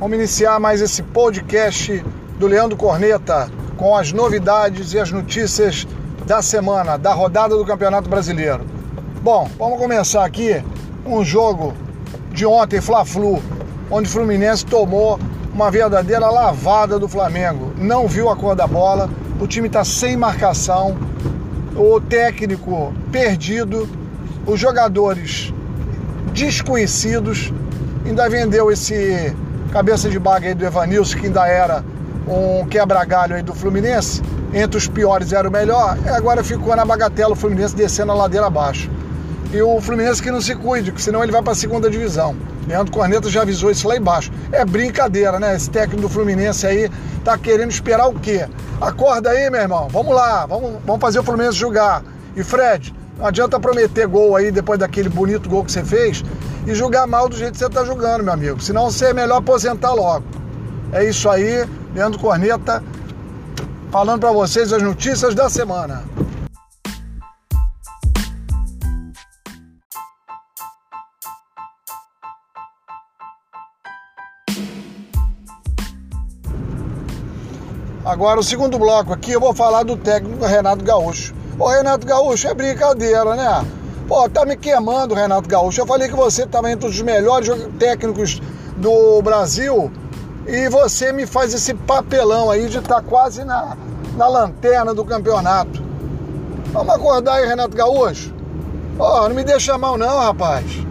Vamos iniciar mais esse podcast do Leandro Corneta com as novidades e as notícias da semana, da rodada do Campeonato Brasileiro. Bom, vamos começar aqui um jogo de ontem, Fla-Flu, onde o Fluminense tomou uma verdadeira lavada do Flamengo. Não viu a cor da bola, o time está sem marcação, o técnico perdido, os jogadores desconhecidos, ainda vendeu esse cabeça de baga aí do Evanilson, que ainda era um quebra-galho aí do Fluminense, entre os piores era o melhor, e agora ficou na bagatela o Fluminense descendo a ladeira abaixo. E o Fluminense que não se cuide, porque senão ele vai para a segunda divisão. Leandro Corneta já avisou isso lá embaixo. É brincadeira, né? Esse técnico do Fluminense aí tá querendo esperar o quê? Acorda aí, meu irmão. Vamos lá, vamos, vamos fazer o Fluminense jogar. E Fred, não adianta prometer gol aí depois daquele bonito gol que você fez, e julgar mal do jeito que você está julgando, meu amigo. Senão você é melhor aposentar logo. É isso aí, Leandro Corneta, falando para vocês as notícias da semana. Agora, o segundo bloco aqui, eu vou falar do técnico Renato Gaúcho. Ô, Renato Gaúcho, é brincadeira, né? Pô, tá me queimando, Renato Gaúcho. Eu falei que você estava entre os melhores técnicos do Brasil e você me faz esse papelão aí de estar tá quase na, na lanterna do campeonato. Vamos acordar aí, Renato Gaúcho? Pô, não me deixa mal não, rapaz.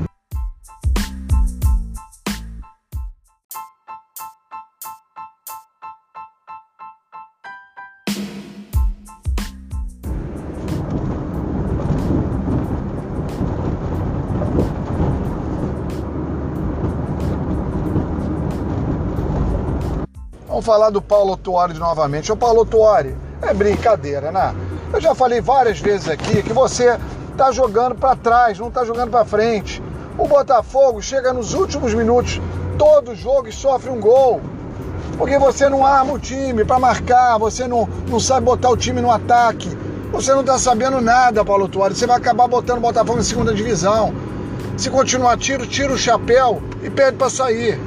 Vamos falar do Paulo Tuori novamente. O Paulo Tuori, é brincadeira, né? Eu já falei várias vezes aqui que você tá jogando para trás, não tá jogando para frente. O Botafogo chega nos últimos minutos todo jogo e sofre um gol. Porque você não arma o time para marcar, você não, não sabe botar o time no ataque. Você não tá sabendo nada, Paulo Tuori. Você vai acabar botando o Botafogo em segunda divisão. Se continuar tiro, tira o chapéu e pede para sair.